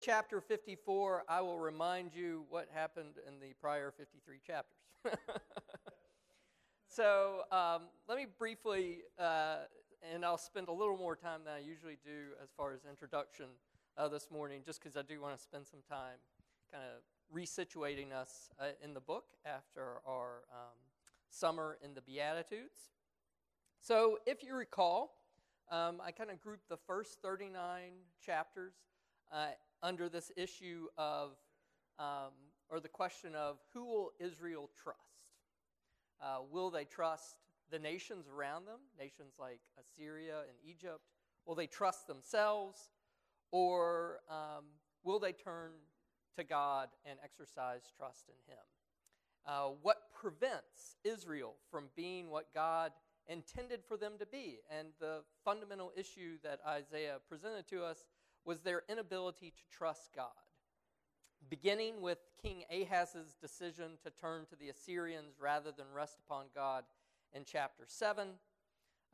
chapter 54, I will remind you what happened in the prior 53 chapters. so um, let me briefly, uh, and I'll spend a little more time than I usually do as far as introduction uh, this morning, just because I do want to spend some time kind of resituating us uh, in the book after our um, summer in the Beatitudes. So if you recall, um, I kind of grouped the first 39 chapters uh, under this issue of, um, or the question of, who will Israel trust? Uh, will they trust the nations around them, nations like Assyria and Egypt? Will they trust themselves? Or um, will they turn to God and exercise trust in Him? Uh, what prevents Israel from being what God intended for them to be? And the fundamental issue that Isaiah presented to us was their inability to trust God. Beginning with King Ahaz's decision to turn to the Assyrians rather than rest upon God in chapter 7,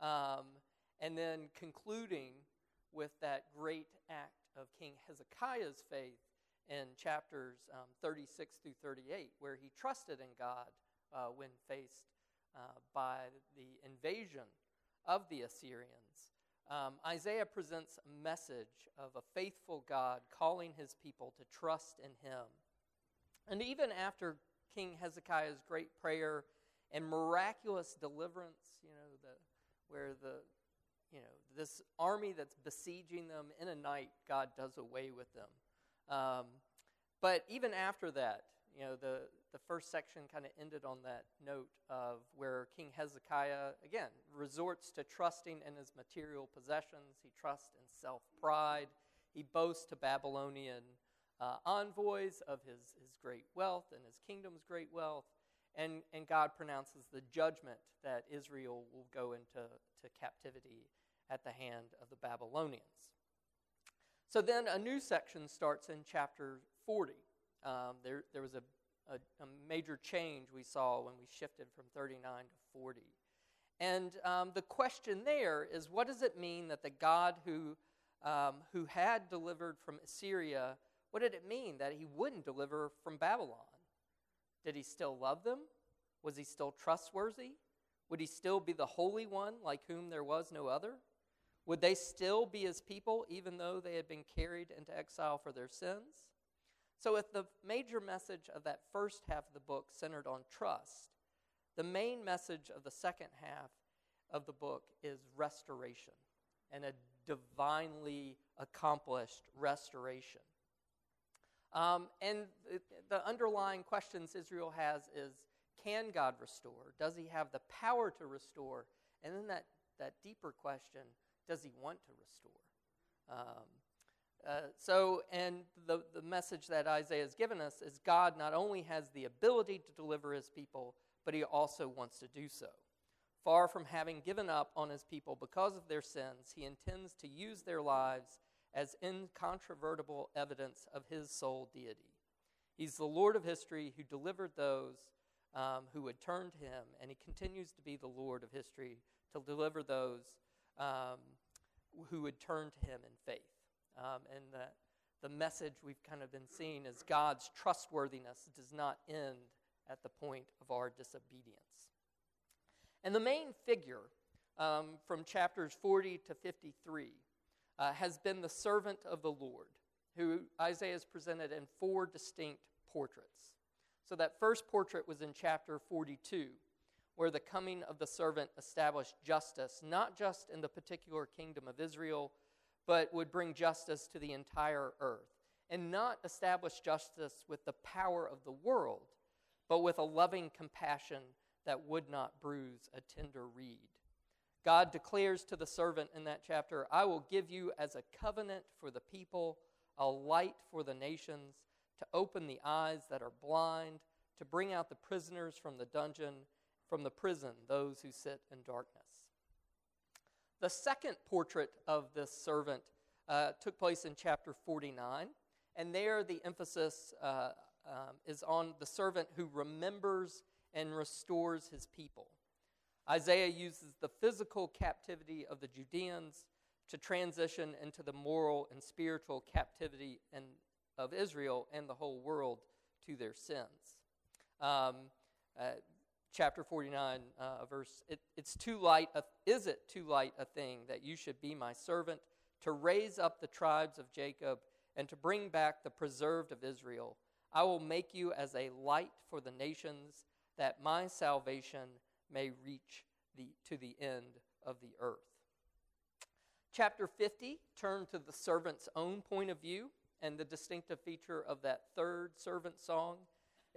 um, and then concluding with that great act of King Hezekiah's faith in chapters um, 36 through 38, where he trusted in God uh, when faced uh, by the invasion of the Assyrians. Um, Isaiah presents a message of a faithful God calling his people to trust in him. And even after King Hezekiah's great prayer and miraculous deliverance, you know, the, where the, you know, this army that's besieging them in a night, God does away with them. Um, but even after that, you know, the, the first section kind of ended on that note of where King Hezekiah, again, resorts to trusting in his material possessions. He trusts in self pride. He boasts to Babylonian uh, envoys of his, his great wealth and his kingdom's great wealth. And, and God pronounces the judgment that Israel will go into to captivity at the hand of the Babylonians. So then a new section starts in chapter 40. Um, there, there was a, a, a, major change we saw when we shifted from 39 to 40. And um, the question there is what does it mean that the God who, um, who had delivered from Assyria, what did it mean that he wouldn't deliver from Babylon? Did he still love them? Was he still trustworthy? Would he still be the Holy One like whom there was no other? Would they still be his people even though they had been carried into exile for their sins? So, if the major message of that first half of the book centered on trust, the main message of the second half of the book is restoration and a divinely accomplished restoration. Um, and the, the underlying questions Israel has is can God restore? Does he have the power to restore? And then that, that deeper question does he want to restore? Um, uh, so, and the, the message that Isaiah has given us is God not only has the ability to deliver his people, but he also wants to do so. Far from having given up on his people because of their sins, he intends to use their lives as incontrovertible evidence of his sole deity. He's the Lord of history who delivered those um, who would turn to him, and he continues to be the Lord of history to deliver those um, who would turn to him in faith. Um, and the, the message we've kind of been seeing is God's trustworthiness does not end at the point of our disobedience. And the main figure um, from chapters 40 to 53 uh, has been the servant of the Lord, who Isaiah has presented in four distinct portraits. So that first portrait was in chapter 42, where the coming of the servant established justice, not just in the particular kingdom of Israel, but would bring justice to the entire earth, and not establish justice with the power of the world, but with a loving compassion that would not bruise a tender reed. God declares to the servant in that chapter, I will give you as a covenant for the people, a light for the nations, to open the eyes that are blind, to bring out the prisoners from the dungeon, from the prison, those who sit in darkness. The second portrait of this servant uh, took place in chapter 49, and there the emphasis uh, um, is on the servant who remembers and restores his people. Isaiah uses the physical captivity of the Judeans to transition into the moral and spiritual captivity and of Israel and the whole world to their sins. Um, uh, chapter 49, uh, verse, it, it's too light, a, is it too light a thing that you should be my servant to raise up the tribes of Jacob and to bring back the preserved of Israel? I will make you as a light for the nations that my salvation may reach the, to the end of the earth. Chapter 50 turned to the servant's own point of view, and the distinctive feature of that third servant song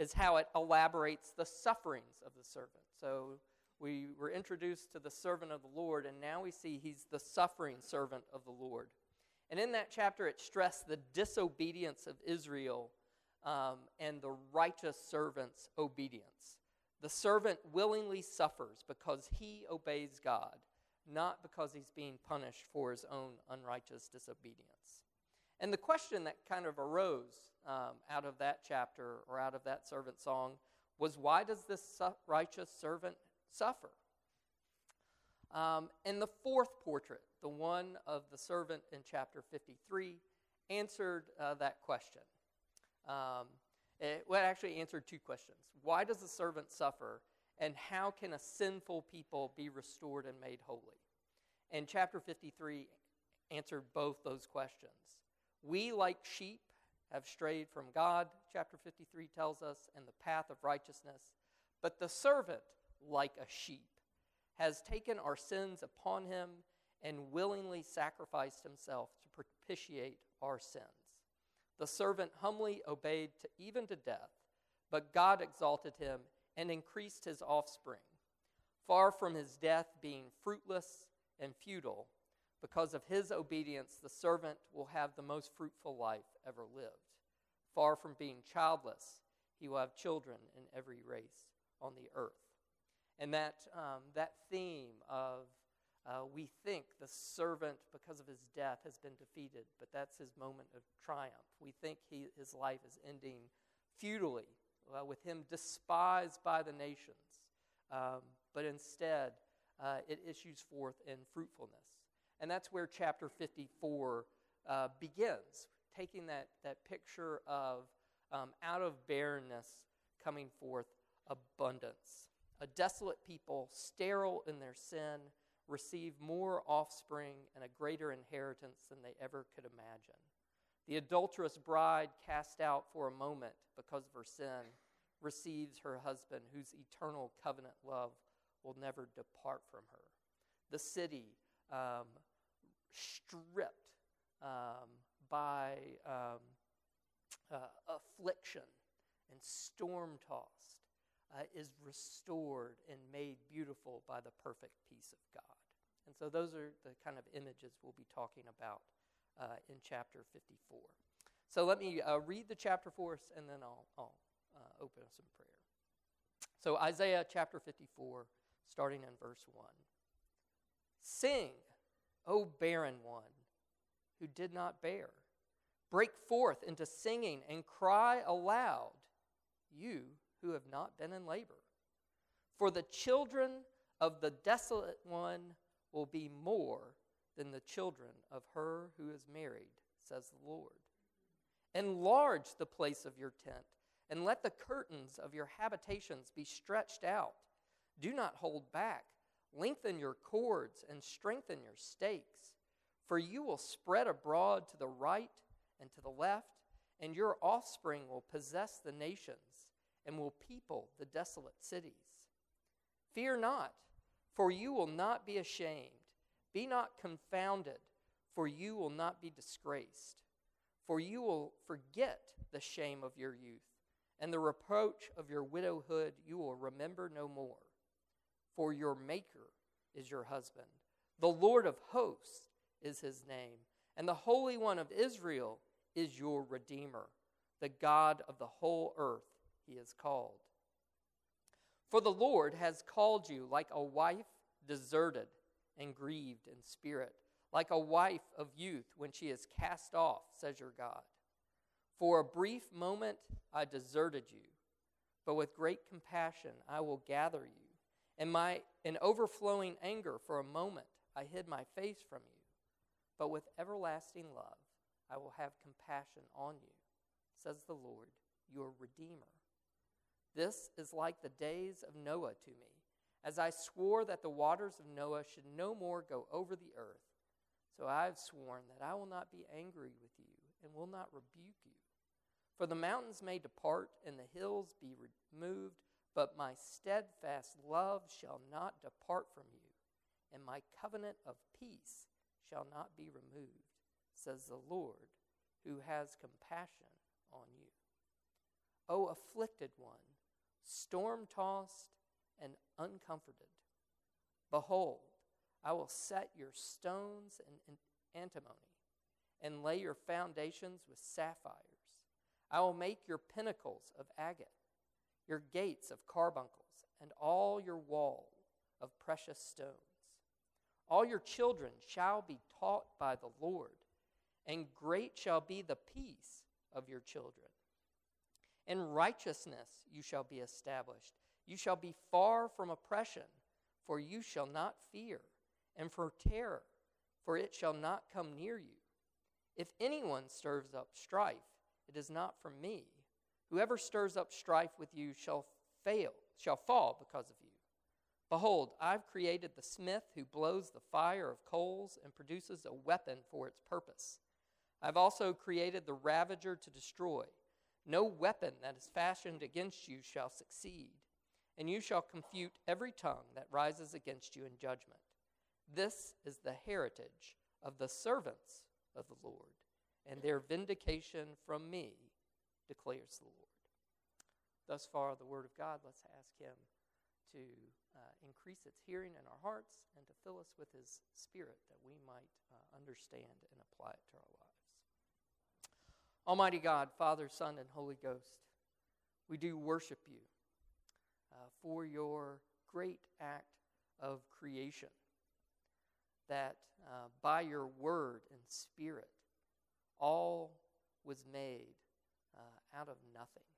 is how it elaborates the sufferings of the servant. So we were introduced to the servant of the Lord, and now we see he's the suffering servant of the Lord. And in that chapter, it stressed the disobedience of Israel um, and the righteous servant's obedience. The servant willingly suffers because he obeys God, not because he's being punished for his own unrighteous disobedience. And the question that kind of arose um, out of that chapter or out of that servant song was why does this su- righteous servant suffer? Um, and the fourth portrait, the one of the servant in chapter 53, answered uh, that question. Um, it, well, it actually answered two questions. Why does the servant suffer? And how can a sinful people be restored and made holy? And chapter 53 answered both those questions. We, like sheep, have strayed from God, chapter 53 tells us, and the path of righteousness. But the servant, like a sheep, has taken our sins upon him and willingly sacrificed himself to propitiate our sins. The servant humbly obeyed to, even to death, but God exalted him and increased his offspring. Far from his death being fruitless and futile, because of his obedience, the servant will have the most fruitful life ever lived. Far from being childless, he will have children in every race on the earth. And that, um, that theme of uh, we think the servant, because of his death, has been defeated, but that's his moment of triumph. We think he, his life is ending futilely, uh, with him despised by the nations, um, but instead uh, it issues forth in fruitfulness. And that's where chapter 54 uh, begins, taking that, that picture of um, out of barrenness coming forth abundance. A desolate people, sterile in their sin, receive more offspring and a greater inheritance than they ever could imagine. The adulterous bride, cast out for a moment because of her sin, receives her husband, whose eternal covenant love will never depart from her. The city, um, stripped um, by um, uh, affliction and storm tossed, uh, is restored and made beautiful by the perfect peace of God. And so, those are the kind of images we'll be talking about uh, in chapter 54. So, let me uh, read the chapter for us, and then I'll, I'll uh, open us in prayer. So, Isaiah chapter 54, starting in verse 1. Sing O barren one who did not bear. Break forth into singing and cry aloud, you who have not been in labor. For the children of the desolate one will be more than the children of her who is married, says the Lord. Enlarge the place of your tent, and let the curtains of your habitations be stretched out. Do not hold back Lengthen your cords and strengthen your stakes, for you will spread abroad to the right and to the left, and your offspring will possess the nations and will people the desolate cities. Fear not, for you will not be ashamed. Be not confounded, for you will not be disgraced. For you will forget the shame of your youth, and the reproach of your widowhood you will remember no more for your Maker is your husband. The Lord of hosts is his name, and the Holy One of Israel is your Redeemer. The God of the whole earth he is called. For the Lord has called you like a wife deserted and grieved in spirit, like a wife of youth when she is cast off, says your God. For a brief moment I deserted you, but with great compassion I will gather you and my in overflowing anger for a moment I hid my face from you. But with everlasting love I will have compassion on you. says the Lord, your Redeemer. This is like the days of Noah to me, as I swore that the waters of Noah should no more go over the earth. So I have sworn that I will not be angry with you and will not rebuke you. For the mountains may depart and the hills be removed, but my steadfast love shall not depart from you, and my covenant of peace shall not be removed, says the Lord, who has compassion on you. O afflicted one, storm tossed and uncomforted, behold, I will set your stones in antimony and lay your foundations with sapphires. I will make your pinnacles of agate, your gates of carbuncles, and all your wall of precious stones. All your children shall be taught by the Lord, and great shall be the peace of your children. In righteousness you shall be established. You shall be far from oppression, for you shall not fear, and for terror, for it shall not come near you. If anyone stirs up strife, it is not from me. Whoever stirs up strife with you shall fail, shall fall because of you. Behold, I've created the smith who blows the fire of coals and produces a weapon for its purpose. I've also created the ravager to destroy. No weapon that is fashioned against you shall succeed, and you shall confute every tongue that rises against you in judgment. This is the heritage of the servants of the Lord, and their vindication from me, declares the Lord. Thus far, the word of God. Let's ask Him to uh, increase its hearing in our hearts and to fill us with His Spirit that we might uh, understand and apply it to our lives. Almighty God, Father, Son, and Holy Ghost, we do worship you uh, for your great act of creation that uh, by your word and spirit, all was made out of nothing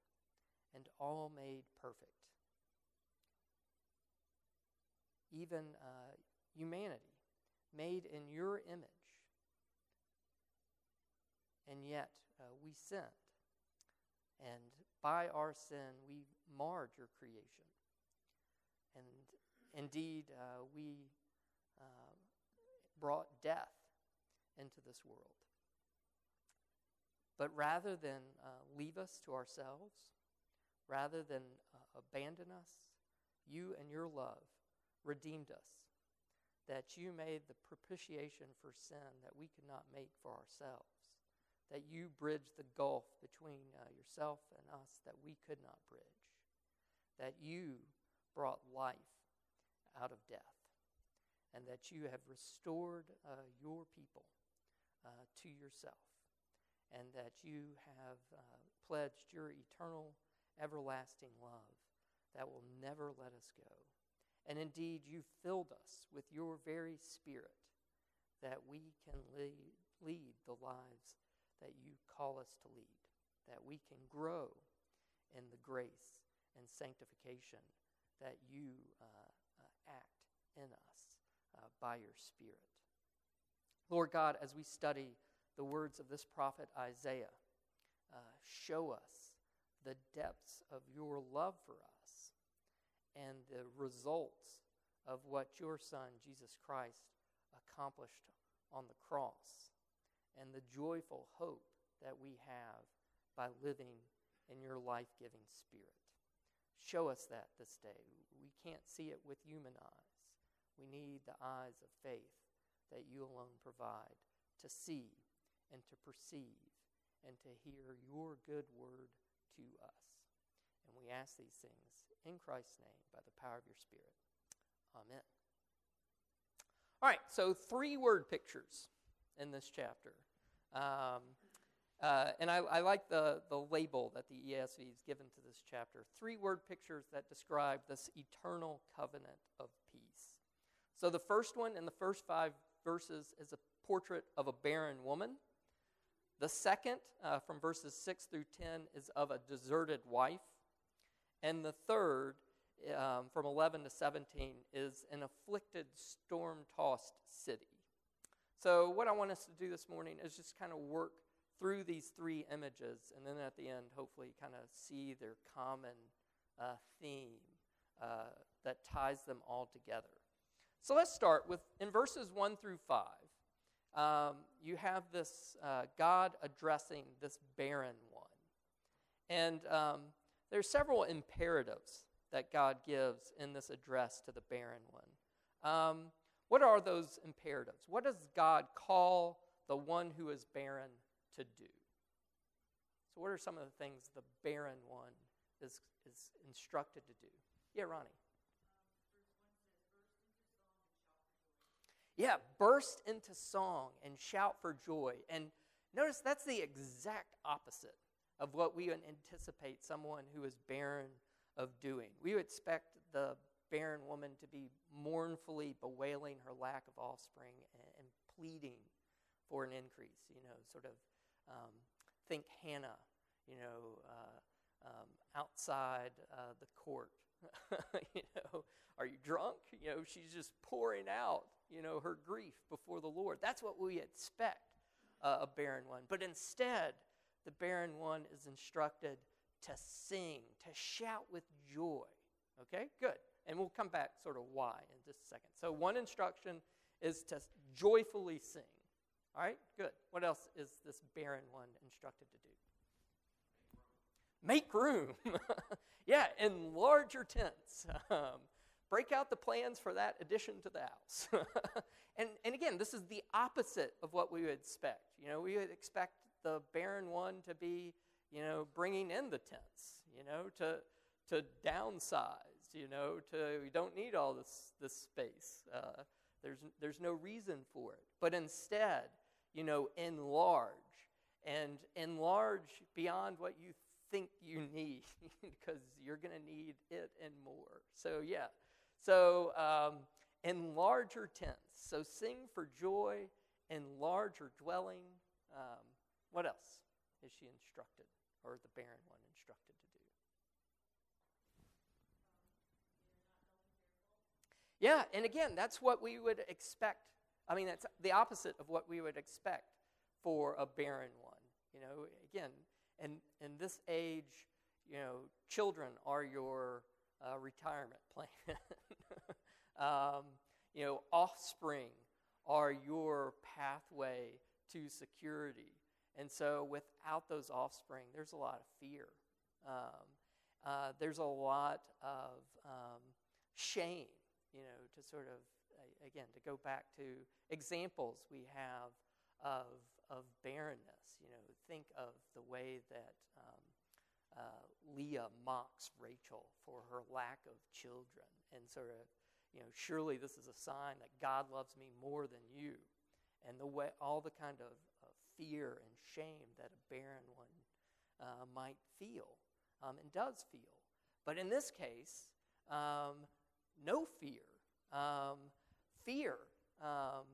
and all made perfect. Even uh, humanity, made in your image. And yet uh, we sinned. And by our sin, we marred your creation. And indeed, uh, we brought death into this world. But rather than uh, leave us to ourselves, rather than uh, abandon us, you and your love redeemed us. That you made the propitiation for sin that we could not make for ourselves. That you bridged the gulf between uh, yourself and us that we could not bridge. That you brought life out of death and that you have restored uh, your people uh, to yourself, and that you have uh, pledged your eternal, everlasting love that will never let us go. And indeed, you filled us with your very spirit that we can lead, lead the lives that you call us to lead, that we can grow in the grace and sanctification that you uh, uh, act in us by your Spirit. Lord God, as we study the words of this prophet Isaiah, uh, show us the depths of your love for us and the results of what your Son, Jesus Christ, accomplished on the cross and the joyful hope that we have by living in your life giving Spirit. Show us that this day. We can't see it with human eyes. We need the eyes of faith that you alone provide to see and to perceive and to hear your good word to us. And we ask these things in Christ's name by the power of your Spirit. Amen. All right, so three word pictures in this chapter. Um, uh, and I, I, like the, the label that the ESV has given to this chapter three word pictures that describe this eternal covenant of peace. So the first one in the first five verses is a portrait of a barren woman. The second, uh, from verses 6 through 10, is of a deserted wife. And the third, um, from 11 to 17, is an afflicted, storm tossed city. So, what I want us to do this morning is just kind of work through these three images, and then at the end, hopefully, kind of see their common uh, theme uh, that ties them all together. So let's start with in verses 1 through 5. Um, you have this uh, God addressing this barren one. And um, there's several imperatives that God gives in this address to the barren one. Um, what are those imperatives? What does God call the one who is barren to do? So, what are some of the things the barren one is, is instructed to do? Yeah, Ronnie. Yeah, burst into song and shout for joy. And notice that's the exact opposite of what we would anticipate someone who is barren of doing. We would expect the barren woman to be mournfully bewailing her lack of offspring and, and pleading for an increase. You know, sort of um, think Hannah, you know, uh, um, outside uh, the court. you know, are you drunk? You know, she's just pouring out, you know, her grief before the Lord. That's what we expect uh, a barren one. But instead, the barren one is instructed to sing, to shout with joy. Okay, good. And we'll come back sort of why in just a second. So, one instruction is to joyfully sing. All right, good. What else is this barren one instructed to do? Make room. yeah, enlarge your tents. Um, break out the plans for that addition to the house. and, and again, this is the opposite of what we would expect. You know, we would expect the barren one to be, you know, bringing in the tents, you know, to, to downsize, you know, to, we don't need all this, this space. Uh, there's, there's no reason for it. But instead, you know, enlarge and enlarge beyond what you think you need because you're going to need it and more. So, yeah. So, um, enlarge your tents. So, sing for joy, enlarge larger dwelling. Um, what else is she instructed, or the barren one instructed to do? Yeah, and again, that's what we would expect. I mean, that's the opposite of what we would expect for a barren one. You know, again, and in this age, you know, children are your uh, retirement plan. um, you know, offspring are your pathway to security. And so, without those offspring, there's a lot of fear. Um, uh, there's a lot of um, shame, you know, to sort of, again, to go back to examples we have of, of barrenness. You know, think of the way that um, uh, Leah mocks Rachel for her lack of children and sort of, you know, surely this is a sign that God loves me more than you. And the way, all the kind of fear and shame that a barren one uh, might feel um, and does feel. But in this case, um, no fear. Um, fear. Um,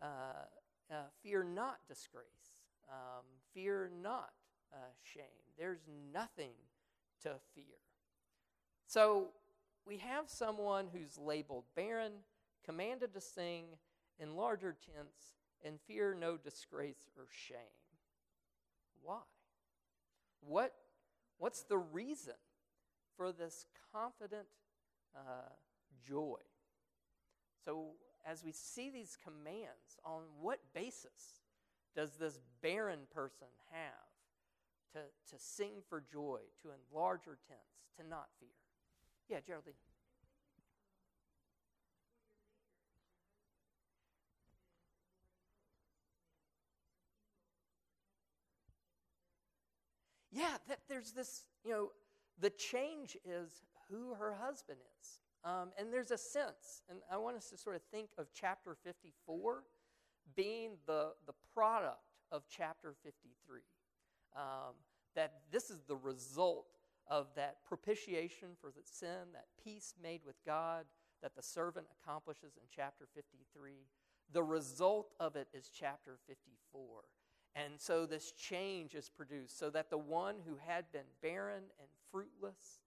uh, uh, fear not disgrace. Um, fear not uh, shame. There's nothing to fear. So we have someone who's labeled barren, commanded to sing in larger tents, and fear no disgrace or shame. Why? What, what's the reason for this confident uh, joy? So, as we see these commands, on what basis does this barren person have to, to sing for joy, to enlarge her tents, to not fear? Yeah, Geraldine. yeah, that there's this, you know, the change is who her husband is. Um, and there's a sense, and I want us to sort of think of chapter 54 being the, the product of chapter 53. Um, that this is the result of that propitiation for the sin, that peace made with God that the servant accomplishes in chapter 53. The result of it is chapter 54. And so this change is produced so that the one who had been barren and fruitless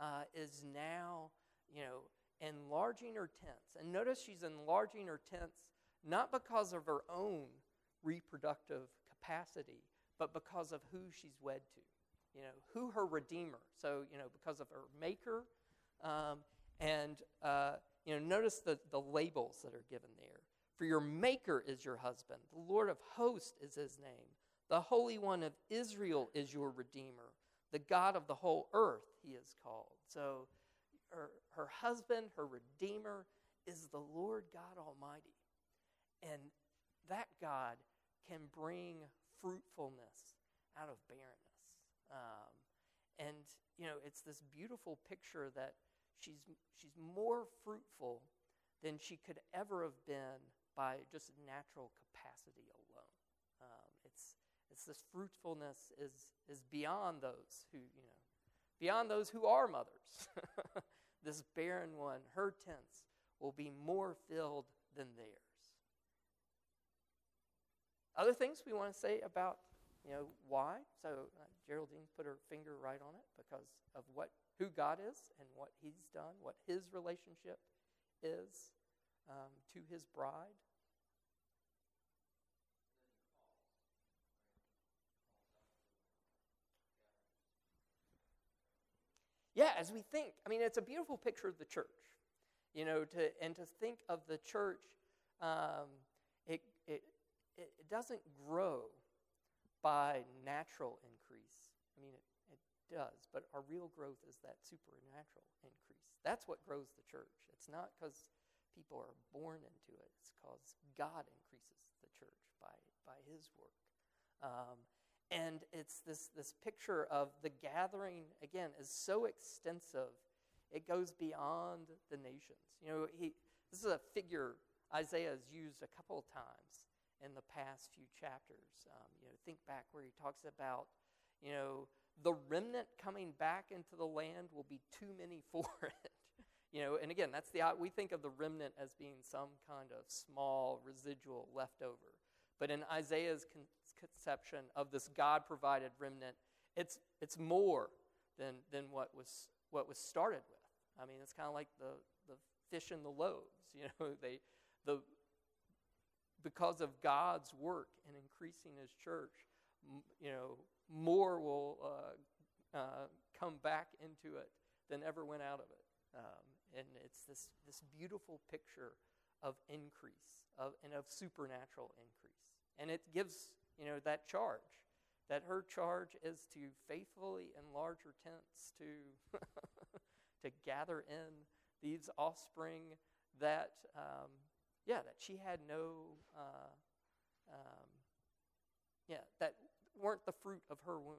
uh, is now, you know, enlarging her tents. And notice she's enlarging her tents not because of her own reproductive capacity, but because of who she's wed to. You know, who her redeemer. So, you know, because of her maker. Um, and, uh, you know, notice the, the labels that are given there. For your maker is your husband, the Lord of hosts is his name, the Holy One of Israel is your redeemer, the God of the whole earth, he is called. So, her, her husband, her redeemer, is the Lord God Almighty. And that God can bring fruitfulness out of barrenness. Um, and, you know, it's this beautiful picture that she's, she's more fruitful than she could ever have been by just natural capacity alone. Um, it's, it's this fruitfulness is, is beyond those who, you know, beyond those who are mothers. this barren one, her tents will be more filled than theirs. Other things we want to say about, you know, why? So uh, Geraldine put her finger right on it because of what who God is and what He's done, what His relationship is um, to His bride. Yeah, as we think, I mean, it's a beautiful picture of the church, you know, to and to think of the church. Um, it, it doesn't grow by natural increase. I mean, it, it does, but our real growth is that supernatural increase. That's what grows the church. It's not because people are born into it, it's because God increases the church by, by His work. Um, and it's this, this picture of the gathering, again, is so extensive, it goes beyond the nations. You know, he, this is a figure Isaiah has used a couple of times in the past few chapters. Um, you know, think back where he talks about, you know, the remnant coming back into the land will be too many for it. you know, and again, that's the we think of the remnant as being some kind of small residual leftover. But in Isaiah's con- conception of this God-provided remnant, it's it's more than than what was what was started with. I mean, it's kind of like the the fish and the loaves. You know, they the because of God's work in increasing His church, m- you know, more will uh, uh, come back into it than ever went out of it. Um, and it's this, this beautiful picture of increase of, and of supernatural increase. And it gives, you know, that charge that her charge is to faithfully enlarge her tents, to, to gather in these offspring that um, yeah, that she had no, uh, um, yeah, that weren't the fruit of her womb.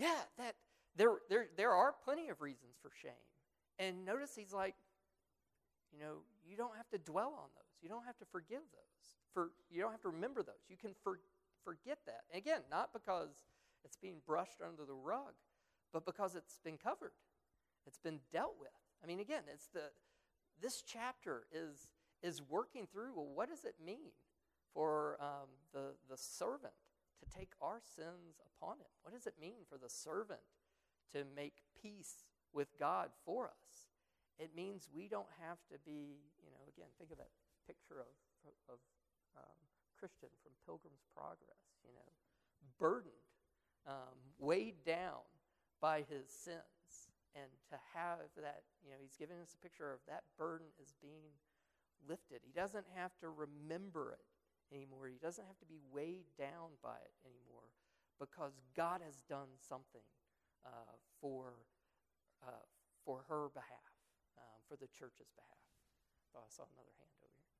Yeah, that there, there, there are plenty of reasons for shame. And notice he's like, you know, you don't have to dwell on those. You don't have to forgive those. For you don't have to remember those. You can for, forget that. And again, not because it's being brushed under the rug, but because it's been covered. It's been dealt with. I mean, again, it's the this chapter is is working through. Well, what does it mean for um, the the servant to take our sins upon him. What does it mean for the servant to make peace with God for us? It means we don't have to be, you know, again, think of that picture of, of um, Christian from Pilgrim's Progress, you know, burdened, um, weighed down by his sins. And to have that, you know, he's giving us a picture of that burden is being lifted. He doesn't have to remember it anymore. He doesn't have to be weighed down by it anymore because God has done something uh, for, uh, for her behalf, um, for the church's behalf. Oh, I saw another hand over here.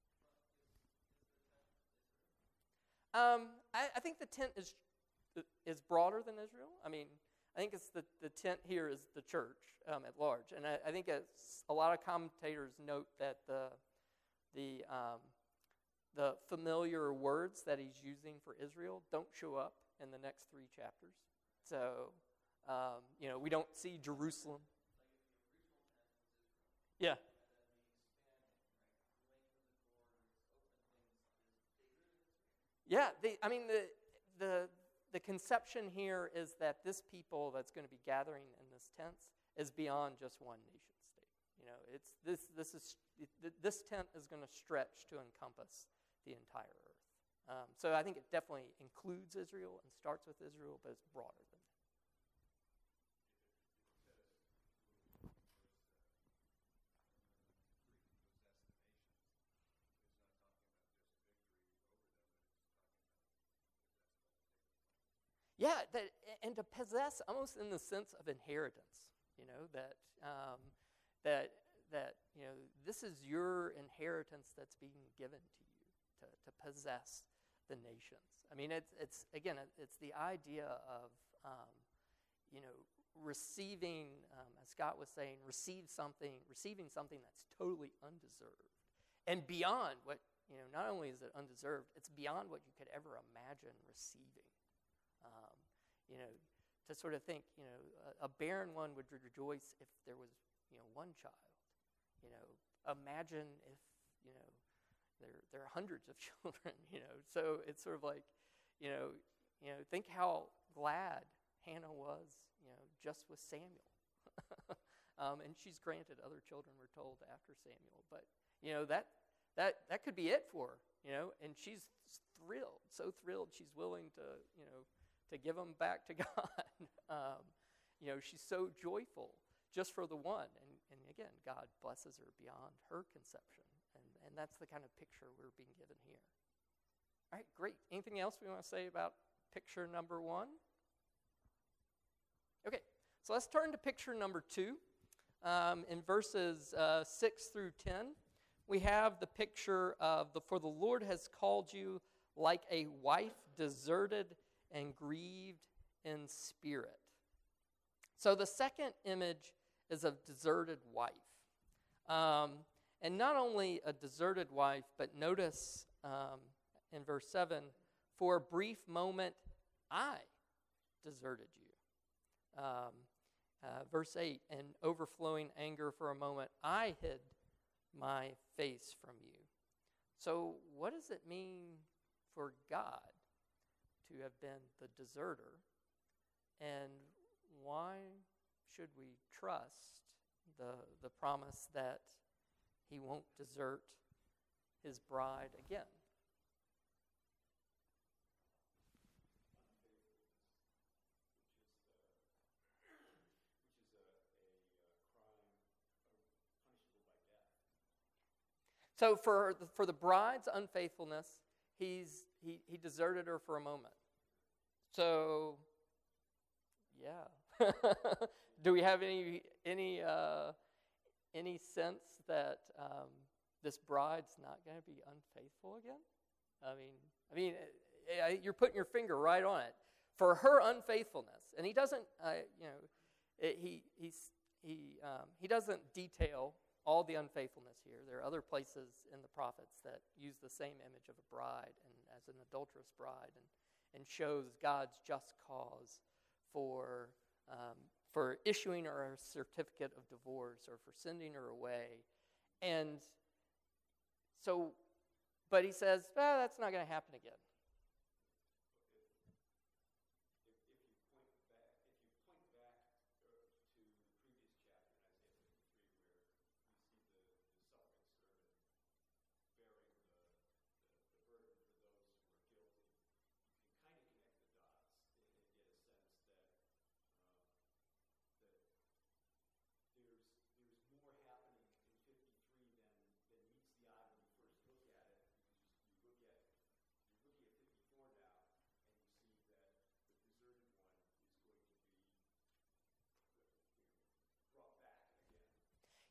Um, I, I, think the tent is, is broader than Israel. I mean, I think it's the, the tent here is the church um, at large. And I, I think a lot of commentators note that the, the um, the familiar words that he's using for Israel don't show up in the next three chapters. So, um, you know, we don't see Jerusalem. Yeah. Yeah, the, I mean, the, the, the conception here is that this people that's going to be gathering in this tent is beyond just one nation state. You know, it's, this, this, is, this tent is going to stretch to encompass the entire earth. Um, so I think it definitely includes Israel and starts with Israel, but it's broader than that. Yeah, that, and to possess almost in the sense of inheritance, you know, that, um, that, that, you know, this is your inheritance that's being given to you to, to possess the nations. I mean, it's, it's again, it's the idea of, um, you know, receiving, um, as Scott was saying, receive something, receiving something that's totally undeserved and beyond what, you know, not only is it undeserved, it's beyond what you could ever imagine receiving you know, to sort of think, you know, a, a barren one would rejoice if there was, you know, one child. You know, imagine if, you know, there, there are hundreds of children, you know. So it's sort of like, you know, you know, think how glad Hannah was, you know, just with Samuel. um, and she's granted other children, we're told, after Samuel. But, you know, that, that, that could be it for her, you know, and she's thrilled, so thrilled she's willing to, you know, to give them back to God. um, you know, she's so joyful just for the one. And, and again, God blesses her beyond her conception. And, that's the kind of picture we're being given here. All right, great. Anything else we want to say about picture number one? Okay, so let's turn to picture number two. Um, in verses uh, 6 through 10, we have the picture of the For the Lord has called you like a wife deserted and grieved in spirit. So the second image is of deserted wife. Um, and not only a deserted wife, but notice um, in verse 7 for a brief moment, I deserted you. Um, uh, verse 8, and overflowing anger for a moment, I hid my face from you. So, what does it mean for God to have been the deserter? And why should we trust the, the promise that he won't desert his bride again? So for the, for the bride's unfaithfulness, he's, he, he deserted her for a moment. So, yeah. Do we have any any uh, any sense that um, this bride's not going to be unfaithful again? I mean, I mean, eh, eh, you're putting your finger right on it for her unfaithfulness, and he doesn't, uh, you know, it, he he's he um, he doesn't detail all the unfaithfulness here. There are other places in the prophets that use the same image of a bride and as an adulterous bride, and and shows God's just cause for, um, for issuing her a certificate of divorce or for sending her away. And so, but he says, well, that's not going to happen again.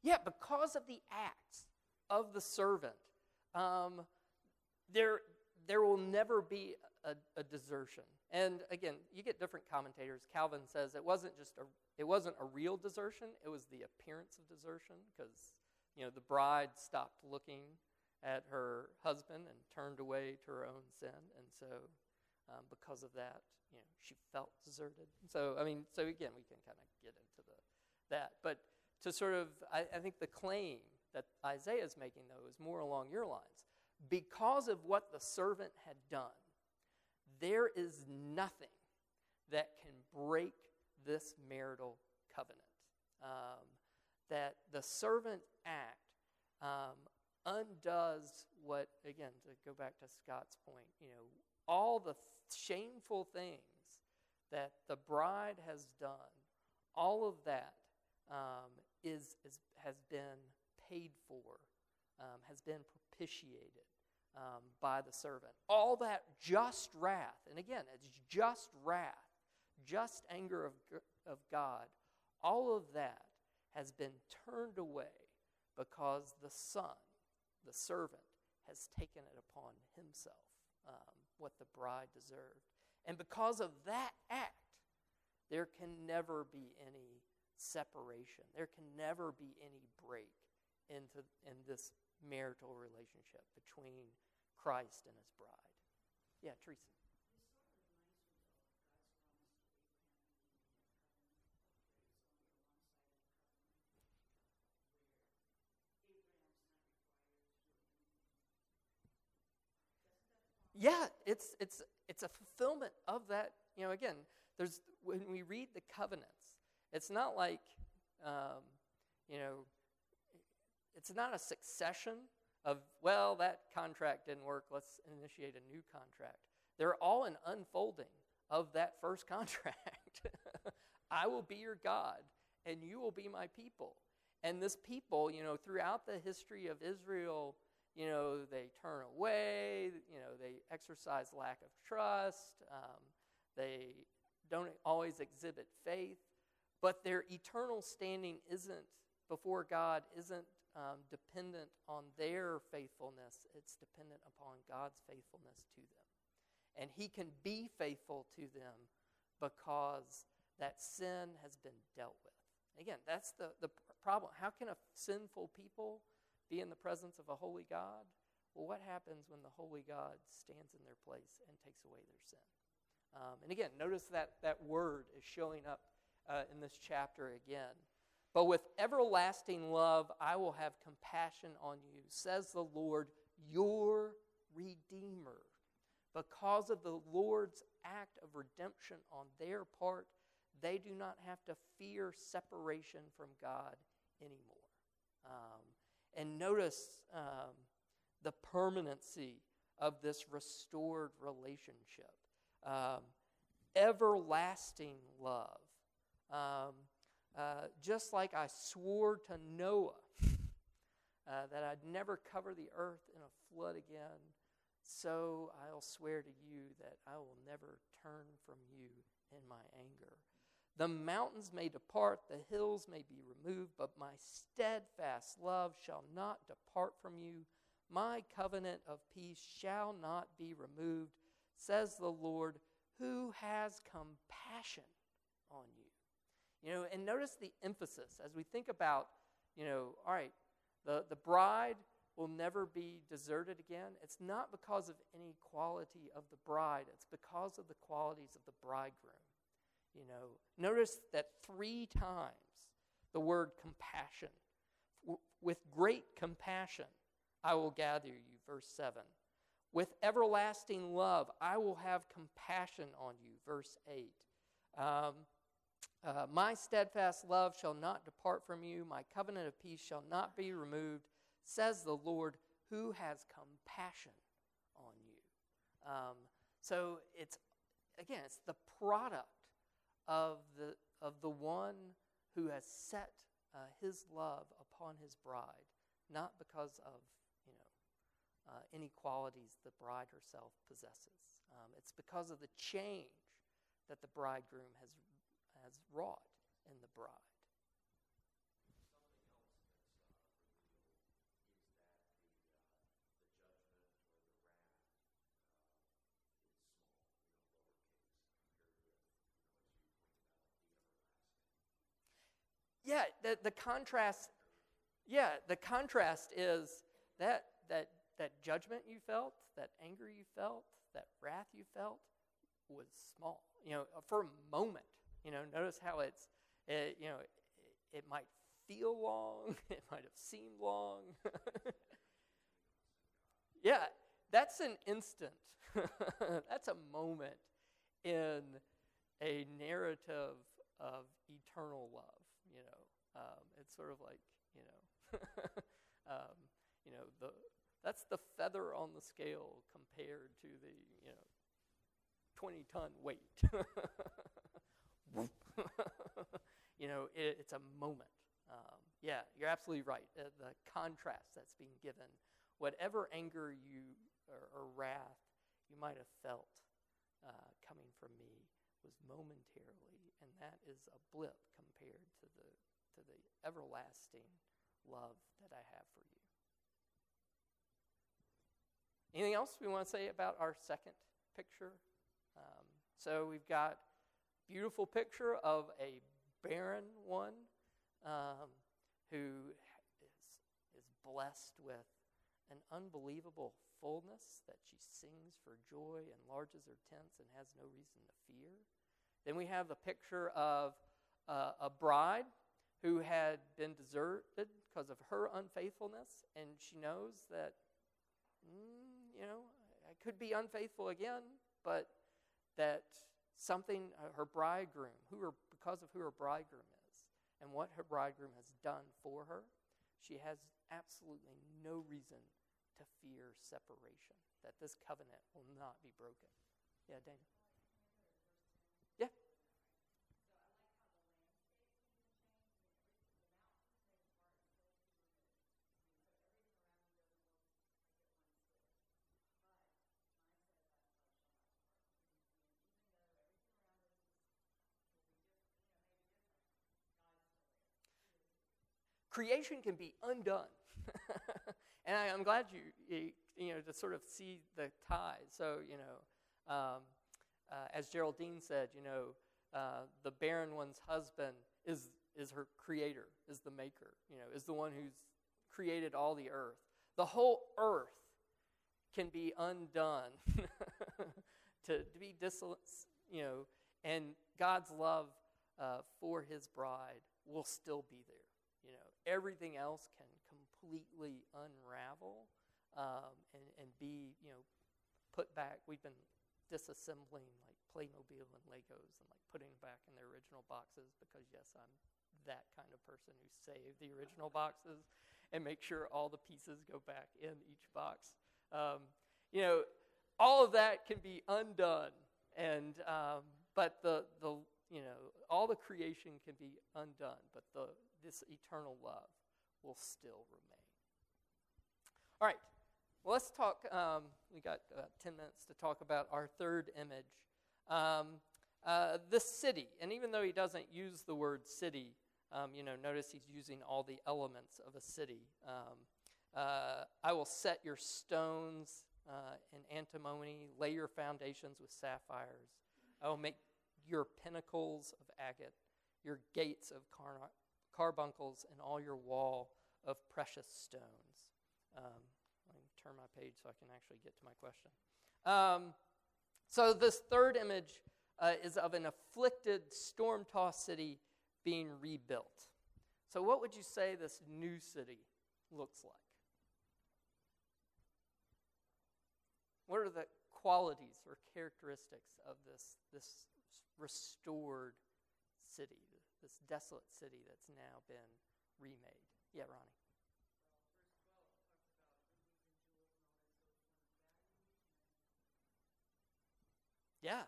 Yet, because of the acts of the servant, um, there, there will never be a, a, desertion. And again, you get different commentators. Calvin says it wasn't just a, it wasn't a real desertion; it was the appearance of desertion, because you know the bride stopped looking at her husband and turned away to her own sin, and so um, because of that, you know, she felt deserted. So I mean, so again, we can kind of get into the that, but to sort of, I, I think the claim that Isaiah is making, though, is more along your lines. Because of what the servant had done, there is nothing that can break this marital covenant. Um, that the servant act um, undoes what, again, to go back to Scott's point, you know, all the th- shameful things that the bride has done, all of that um, is, is, has been paid for, um, has been propitiated um, by the servant. All that just wrath, and again, it's just wrath, just anger of, of God, all of that has been turned away because the Son, the servant, has taken it upon himself, um, what the bride deserved. And because of that act, there can never be any separation. There can never be any break into in this marital relationship between Christ and his bride. Yeah, Teresa. yeah, it's it's it's a fulfillment of that. You know, again, there's when we read the covenants, it's not like um, you know, it's not a succession of well, that contract didn't work. Let's initiate a new contract. They're all an unfolding of that first contract. I will be your God, and you will be my people. And this people, you know, throughout the history of Israel you know, they turn away, you know, they exercise lack of trust, um, they don't always exhibit faith, but their eternal standing isn't before God isn't um, dependent on their faithfulness, it's dependent upon God's faithfulness to them. And He can be faithful to them because that sin has been dealt with. Again, that's the, the problem. How can a sinful people be in the presence of a holy God? Well, what happens when the holy God stands in their place and takes away their sin? Um, and again, notice that that word is showing up uh, in this chapter again. But with everlasting love, I will have compassion on you, says the Lord, your Redeemer. Because of the Lord's act of redemption on their part, they do not have to fear separation from God anymore. Um, and notice um, the permanency of this restored relationship. Um, everlasting love. Um, uh, just like I swore to Noah uh, that I'd never cover the earth in a flood again, so I'll swear to you that I will never turn from you in my anger. The mountains may depart, the hills may be removed, but my steadfast love shall not depart from you. My covenant of peace shall not be removed, says the Lord, who has compassion on you. You know, and notice the emphasis as we think about, you know, all right, the, the bride will never be deserted again. It's not because of any quality of the bride, it's because of the qualities of the bridegroom. You know, notice that three times the word compassion. With great compassion, I will gather you, verse 7. With everlasting love, I will have compassion on you, verse 8. Um, uh, my steadfast love shall not depart from you, my covenant of peace shall not be removed, says the Lord, who has compassion on you. Um, so it's, again, it's the product of the, of the one who has set uh, his love upon his bride, not because of you know uh, any qualities the bride herself possesses. Um, it's because of the change that the bridegroom has has wrought in the bride. yeah, the, the contrast, yeah, the contrast is that, that, that judgment you felt, that anger you felt, that wrath you felt was small. You know, for a moment, you know, notice how it's, it, you know, it, it might feel long, it might have seemed long. yeah, that's an instant, that's a moment in a narrative of eternal love. You know, um, it's sort of like you know, um, you know the that's the feather on the scale compared to the you know twenty ton weight. you know, it, it's a moment. Um, yeah, you're absolutely right. Uh, the contrast that's being given, whatever anger you or, or wrath you might have felt uh, coming from me, was momentarily, and that is a blip compared to the to the everlasting love that I have for you. Anything else we want to say about our second picture? Um, so we've got beautiful picture of a barren one um, who is, is blessed with an unbelievable fullness that she sings for joy, enlarges her tents, and has no reason to fear. Then we have the picture of uh, a bride who had been deserted because of her unfaithfulness, and she knows that, mm, you know, I could be unfaithful again, but that something, uh, her bridegroom, who her, because of who her bridegroom is, and what her bridegroom has done for her, she has absolutely no reason to fear separation, that this covenant will not be broken. Yeah, Daniel. Yeah. Creation can be undone. and I, am glad you, you, you know, to sort of see the tie. So, you know, um, uh, as Geraldine said, you know, uh, the barren one's husband is, is her creator, is the maker, you know, is the one who's created all the earth. The whole earth can be undone to, to be dissolute, you know, and God's love uh, for his bride will still be there. Everything else can completely unravel um, and, and be, you know, put back. We've been disassembling like Playmobil and Legos and like putting them back in their original boxes because, yes, I'm that kind of person who save the original boxes and make sure all the pieces go back in each box. Um, you know, all of that can be undone, and um, but the the you know all the creation can be undone, but the this eternal love will still remain. All right, well, let's talk. Um, we got uh, 10 minutes to talk about our third image. Um, uh, the city, and even though he doesn't use the word city, um, you know, notice he's using all the elements of a city. Um, uh, I will set your stones uh, in antimony, lay your foundations with sapphires. I will make your pinnacles of agate, your gates of car- carbuncles, and all your wall of precious stones. Um, let me turn my page so I can actually get to my question. Um, so, this third image uh, is of an afflicted, storm tossed city being rebuilt. So, what would you say this new city looks like? What are the qualities or characteristics of this, this restored city, this desolate city that's now been remade? Yeah, Ronnie. Yeah,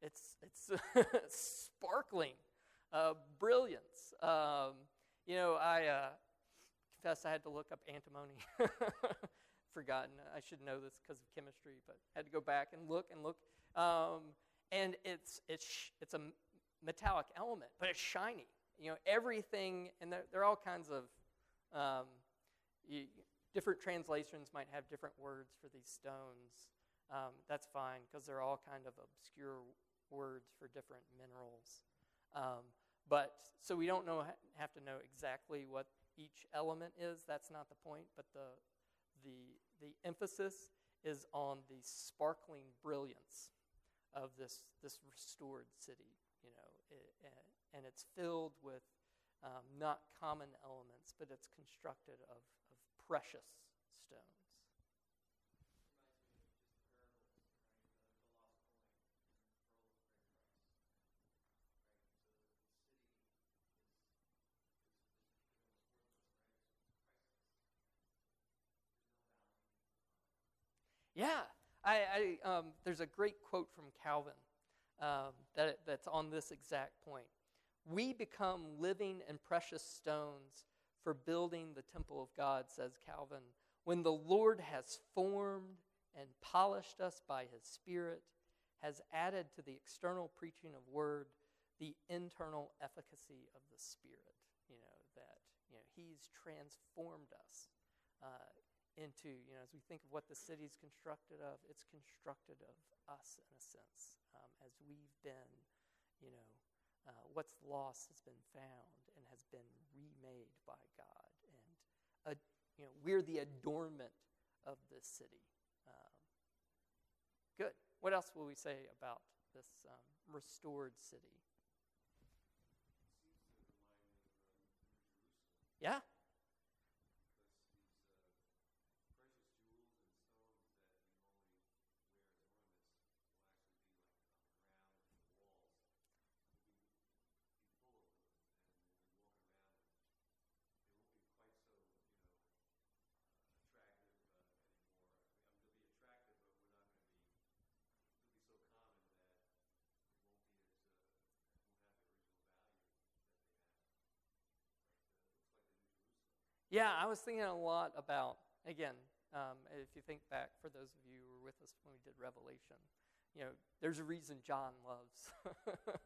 it's it's sparkling, uh, brilliance. Um, you know, I uh, confess I had to look up antimony. Forgotten. I should know this because of chemistry, but had to go back and look and look. Um, and it's it's it's a metallic element, but it's shiny. You know, everything, and there, there are all kinds of um, you, different translations might have different words for these stones um, that's fine because they're all kind of obscure words for different minerals. Um, but so we don't know have to know exactly what each element is. That's not the point. But the the the emphasis is on the sparkling brilliance of this this restored city. You know, it, and it's filled with um, not common elements, but it's constructed of, of precious stones. Yeah, I, I um, there's a great quote from Calvin um, that, that's on this exact point. We become living and precious stones for building the temple of God, says Calvin, when the Lord has formed and polished us by his Spirit, has added to the external preaching of word the internal efficacy of the Spirit. You know, that you know, he's transformed us. Uh, into, you know, as we think of what the city is constructed of, it's constructed of us in a sense, um, as we've been, you know, uh, what's lost has been found and has been remade by God. And, uh, you know, we're the adornment of this city. Um, good. What else will we say about this um, restored city? Yeah. Yeah, I was thinking a lot about, again, um, if you think back, for those of you who were with us when we did Revelation, you know, there's a reason John loves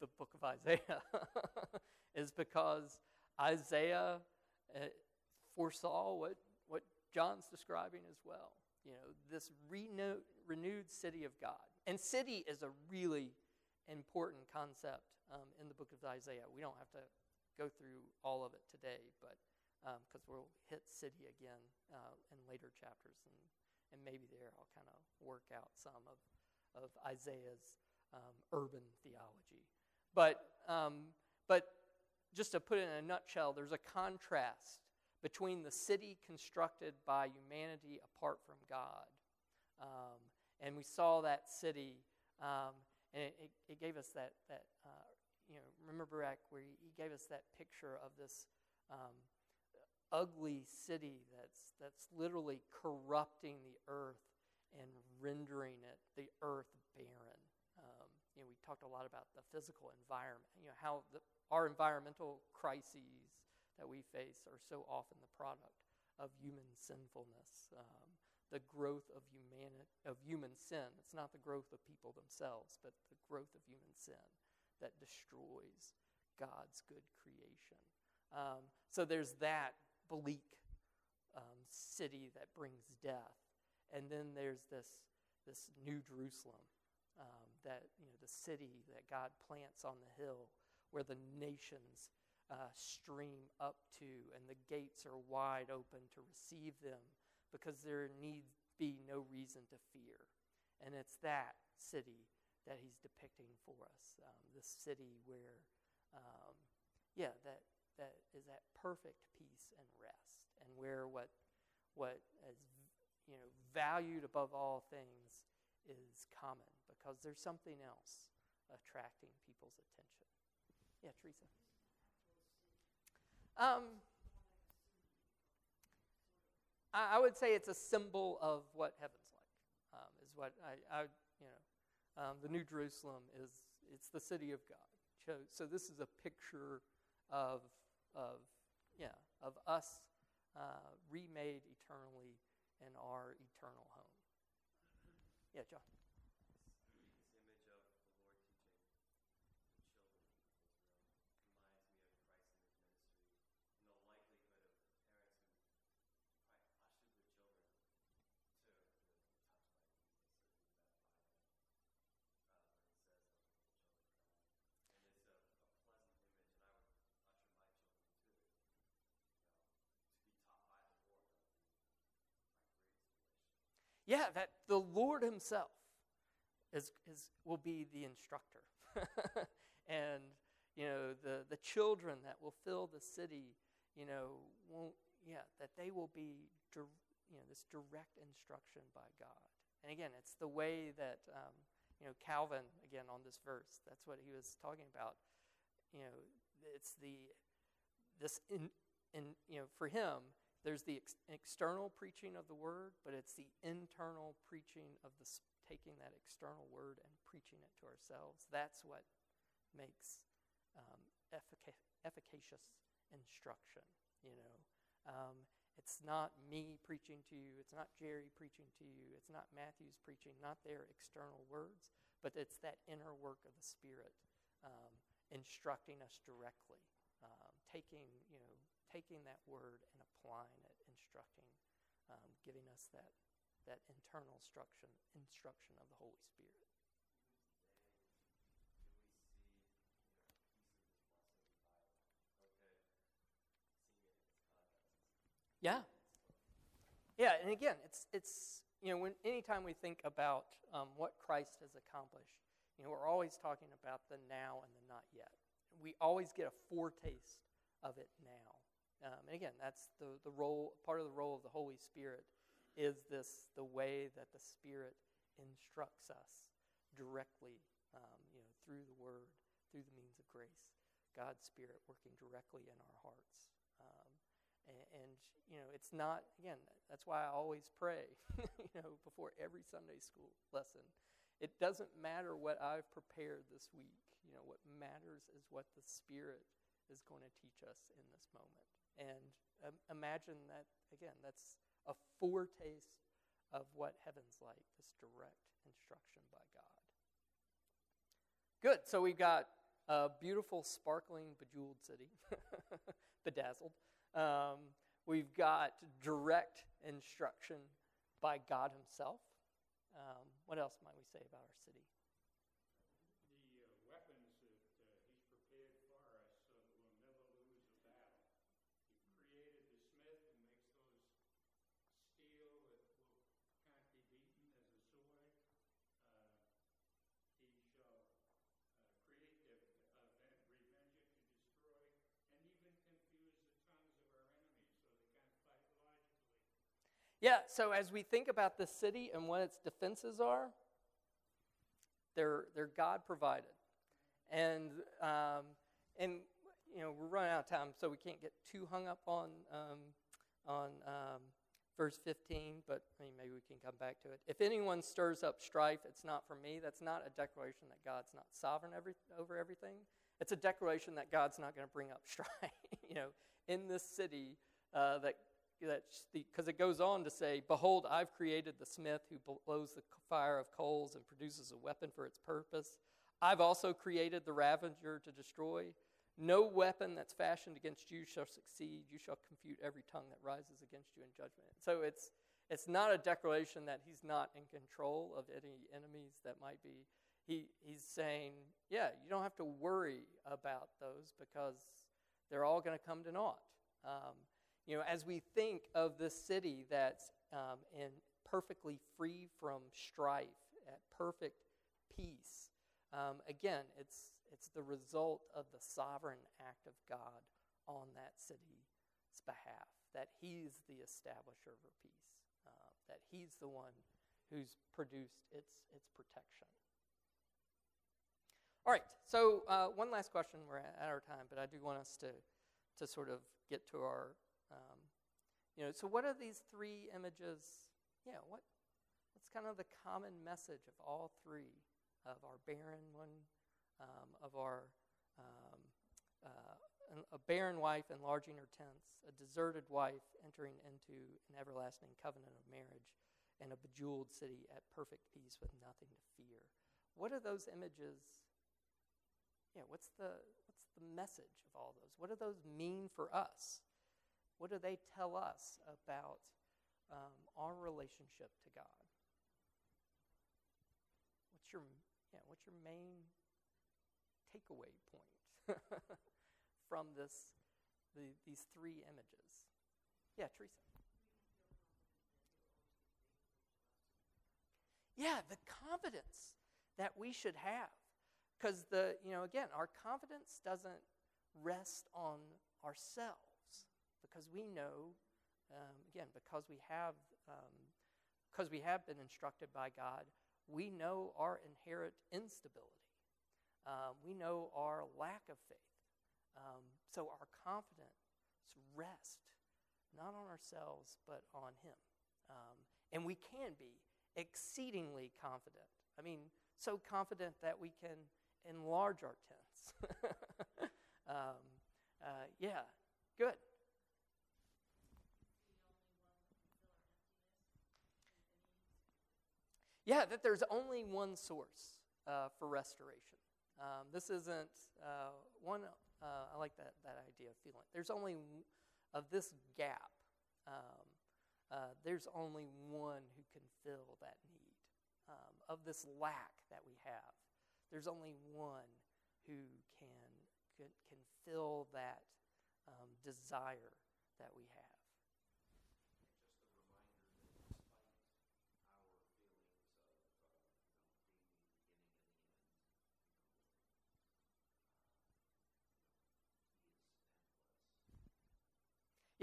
the book of Isaiah, is because Isaiah uh, foresaw what, what John's describing as well. You know, this reno- renewed city of God. And city is a really important concept um, in the book of Isaiah. We don't have to go through all of it today, but because um, we'll hit city again uh, in later chapters, and, and maybe there I'll kind of work out some of, of Isaiah's um, urban theology. But, um, but just to put it in a nutshell, there's a contrast between the city constructed by humanity apart from God. Um, and we saw that city, um, and it, it, it, gave us that, that uh, you know, remember back where he, gave us that picture of this um, ugly city that's, that's literally corrupting the earth and rendering it, the earth barren. Um, you know, we talked a lot about the physical environment, you know, how the, our environmental crises that we face are so often the product of human sinfulness, um, the growth of, humani- of human sin. It's not the growth of people themselves, but the growth of human sin that destroys God's good creation. Um, so there's that bleak um, city that brings death. And then there's this, this New Jerusalem, um, that, you know, the city that God plants on the hill where the nations uh, stream up to, and the gates are wide open to receive them because there need be no reason to fear. And it's that city that he's depicting for us. Um, this city where, um, yeah, that that is at perfect peace and rest, and where what what is you know valued above all things is common because there's something else attracting people's attention. Yeah, Teresa. Um, I, I would say it's a symbol of what heaven's like. Um, is what I, I you know, um, the New Jerusalem is it's the city of God. So this is a picture of of, yeah, of us uh, remade eternally in our eternal home. Yeah, John. Yeah, that the Lord Himself is, is, will be the instructor. and, you know, the, the children that will fill the city, you know, won't, yeah, that they will be, you know, this direct instruction by God. And again, it's the way that, um, you know, Calvin, again, on this verse, that's what he was talking about. You know, it's the, this, in, in you know, for him, there's the ex- external preaching of the word, but it's the internal preaching of the taking that external word and preaching it to ourselves. That's what makes um, effic- efficacious instruction. You know, um, it's not me preaching to you. It's not Jerry preaching to you. It's not Matthew's preaching. Not their external words, but it's that inner work of the Spirit um, instructing us directly, um, taking you know taking that word and applying it, instructing, um, giving us that, that internal instruction, instruction of the Holy Spirit. Yeah. Yeah, and again, it's it's you know when anytime we think about um, what Christ has accomplished, you know we're always talking about the now and the not yet. We always get a foretaste of it now. Um, and again, that's the, the role, part of the role of the Holy Spirit is this, the way that the Spirit instructs us directly, um, you know, through the Word, through the means of grace. God's Spirit working directly in our hearts. Um, and, and, you know, it's not, again, that's why I always pray, you know, before every Sunday school lesson. It doesn't matter what I've prepared this week. You know, what matters is what the Spirit is going to teach us in this moment. And um, imagine that, again, that's a foretaste of what heaven's like, this direct instruction by God. Good. So we've got a beautiful, sparkling, bejeweled city, bedazzled. Um, we've got direct instruction by God Himself. Um, what else might we say about our city? Yeah, so as we think about the city and what its defenses are, they're, they're God provided. And, um, and, you know, we're running out of time, so we can't get too hung up on, um, on um, verse 15, but I mean, maybe we can come back to it. If anyone stirs up strife, it's not for me. That's not a declaration that God's not sovereign every, over everything. It's a declaration that God's not going to bring up strife. you know, in this city, uh, that because it goes on to say, Behold, I've created the smith who blows the fire of coals and produces a weapon for its purpose. I've also created the ravager to destroy. No weapon that's fashioned against you shall succeed. You shall confute every tongue that rises against you in judgment. So it's, it's not a declaration that he's not in control of any enemies that might be. He, he's saying, yeah, you don't have to worry about those because they're all going to come to naught. Um, you know, as we think of this city that's um, in perfectly free from strife, at perfect peace, um, again, it's, it's the result of the sovereign act of God on that city's behalf, that He's the establisher of peace, uh, that He's the one who's produced its, its protection. All right, so uh, one last question. We're at our time, but I do want us to, to sort of get to our you know, so what are these three images? Yeah, what what's kind of the common message of all three of our barren one, um, of our um, uh, a barren wife enlarging her tents, a deserted wife entering into an everlasting covenant of marriage, and a bejeweled city at perfect peace with nothing to fear. What are those images? Yeah, what's the what's the message of all those? What do those mean for us? What do they tell us about um, our relationship to God? What's your, yeah, what's your main takeaway point from this, the, these three images? Yeah, Teresa. Yeah, the confidence that we should have. because the you know again our confidence doesn't rest on ourselves because we know um, again because we have um, because we have been instructed by God we know our inherent instability um, we know our lack of faith um, so our confidence rests not on ourselves but on Him um, and we can be exceedingly confident I mean so confident that we can enlarge our tents. um, uh, yeah, good. Yeah, that there's only one source uh, for restoration. Um, this isn't uh, one. Uh, I like that that idea of feeling. There's only of this gap. Um, uh, there's only one who can fill that need um, of this lack that we have there's only one who can, can, can fill that um, desire that we have.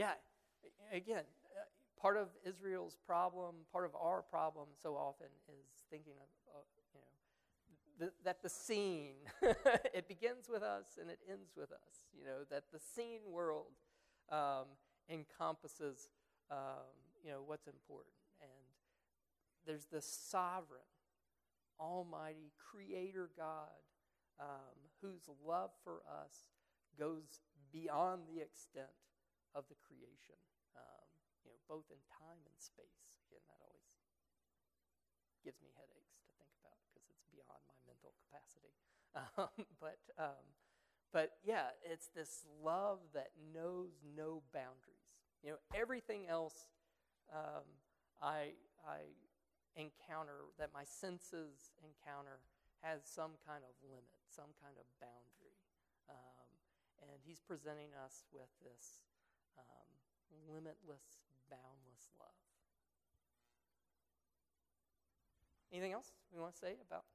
Yeah, again, uh, part of Israel's problem, part of our problem so often is thinking of, you the, that the seen, it begins with us and it ends with us. You know, that the seen world um, encompasses, um, you know, what's important. And there's the sovereign, almighty, creator God um, whose love for us goes beyond the extent of the creation, um, you know, both in time and space. Again, that always gives me headaches to think about because it's beyond my mental capacity. Um, but, um, but yeah, it's this love that knows no boundaries. You know, everything else um, I, I encounter, that my senses encounter, has some kind of limit, some kind of boundary. Um, and he's presenting us with this um, limitless, boundless love. Anything else we want to say about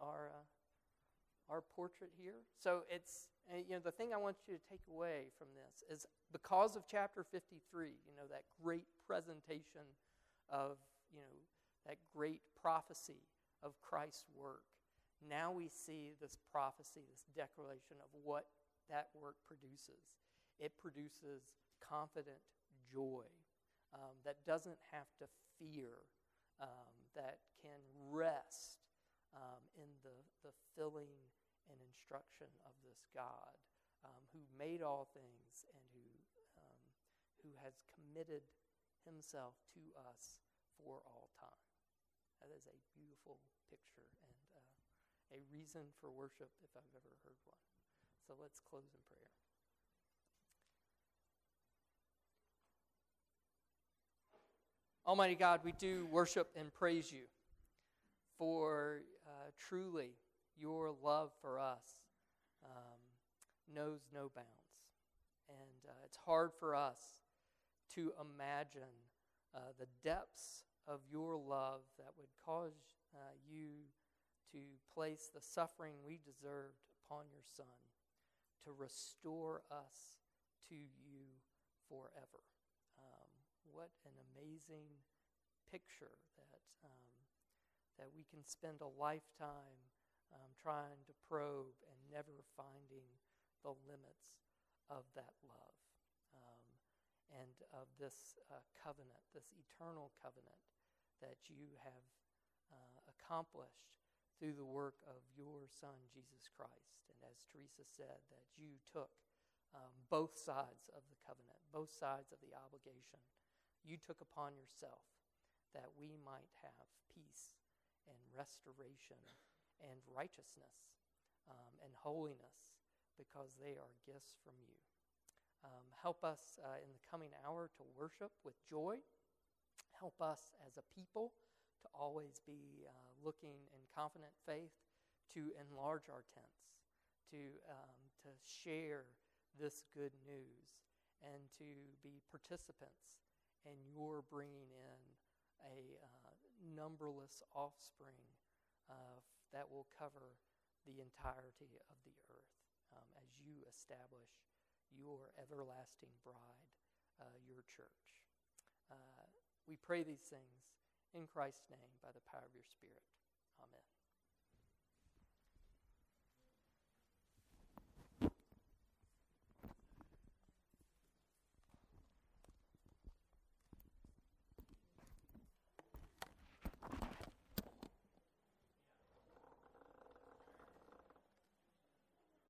our, uh, our portrait here. So it's, uh, you know, the thing I want you to take away from this is because of chapter 53, you know, that great presentation of, you know, that great prophecy of Christ's work. Now we see this prophecy, this declaration of what that work produces. It produces confident joy um, that doesn't have to fear, um, that can rest um, in the, the filling and instruction of this God um, who made all things and who, um, who has committed himself to us for all time. That is a beautiful picture and uh, a reason for worship if I've ever heard one. So let's close in prayer. Almighty God, we do worship and praise you for uh, truly your love for us um, knows no bounds. And uh, it's hard for us to imagine uh, the depths of your love that would cause uh, you to place the suffering we deserved upon your Son to restore us to you forever. Um, what an amazing picture that um, that we can spend a lifetime um, trying to probe and never finding the limits of that love um, and of this uh, covenant, this eternal covenant that you have uh, accomplished through the work of your Son, Jesus Christ. And as Teresa said, that you took um, both sides of the covenant, both sides of the obligation. You took upon yourself that we might have peace and restoration and righteousness um, and holiness because they are gifts from you. Um, help us uh, in the coming hour to worship with joy. Help us as a people to always be uh, looking in confident faith to enlarge our tents, to, um, to share this good news, and to be participants in your bringing in a uh, numberless offspring uh, that will cover the entirety of the earth um, as you establish your everlasting bride, uh, your church. Uh, we pray these things in Christ's name by the power of your Spirit. Amen.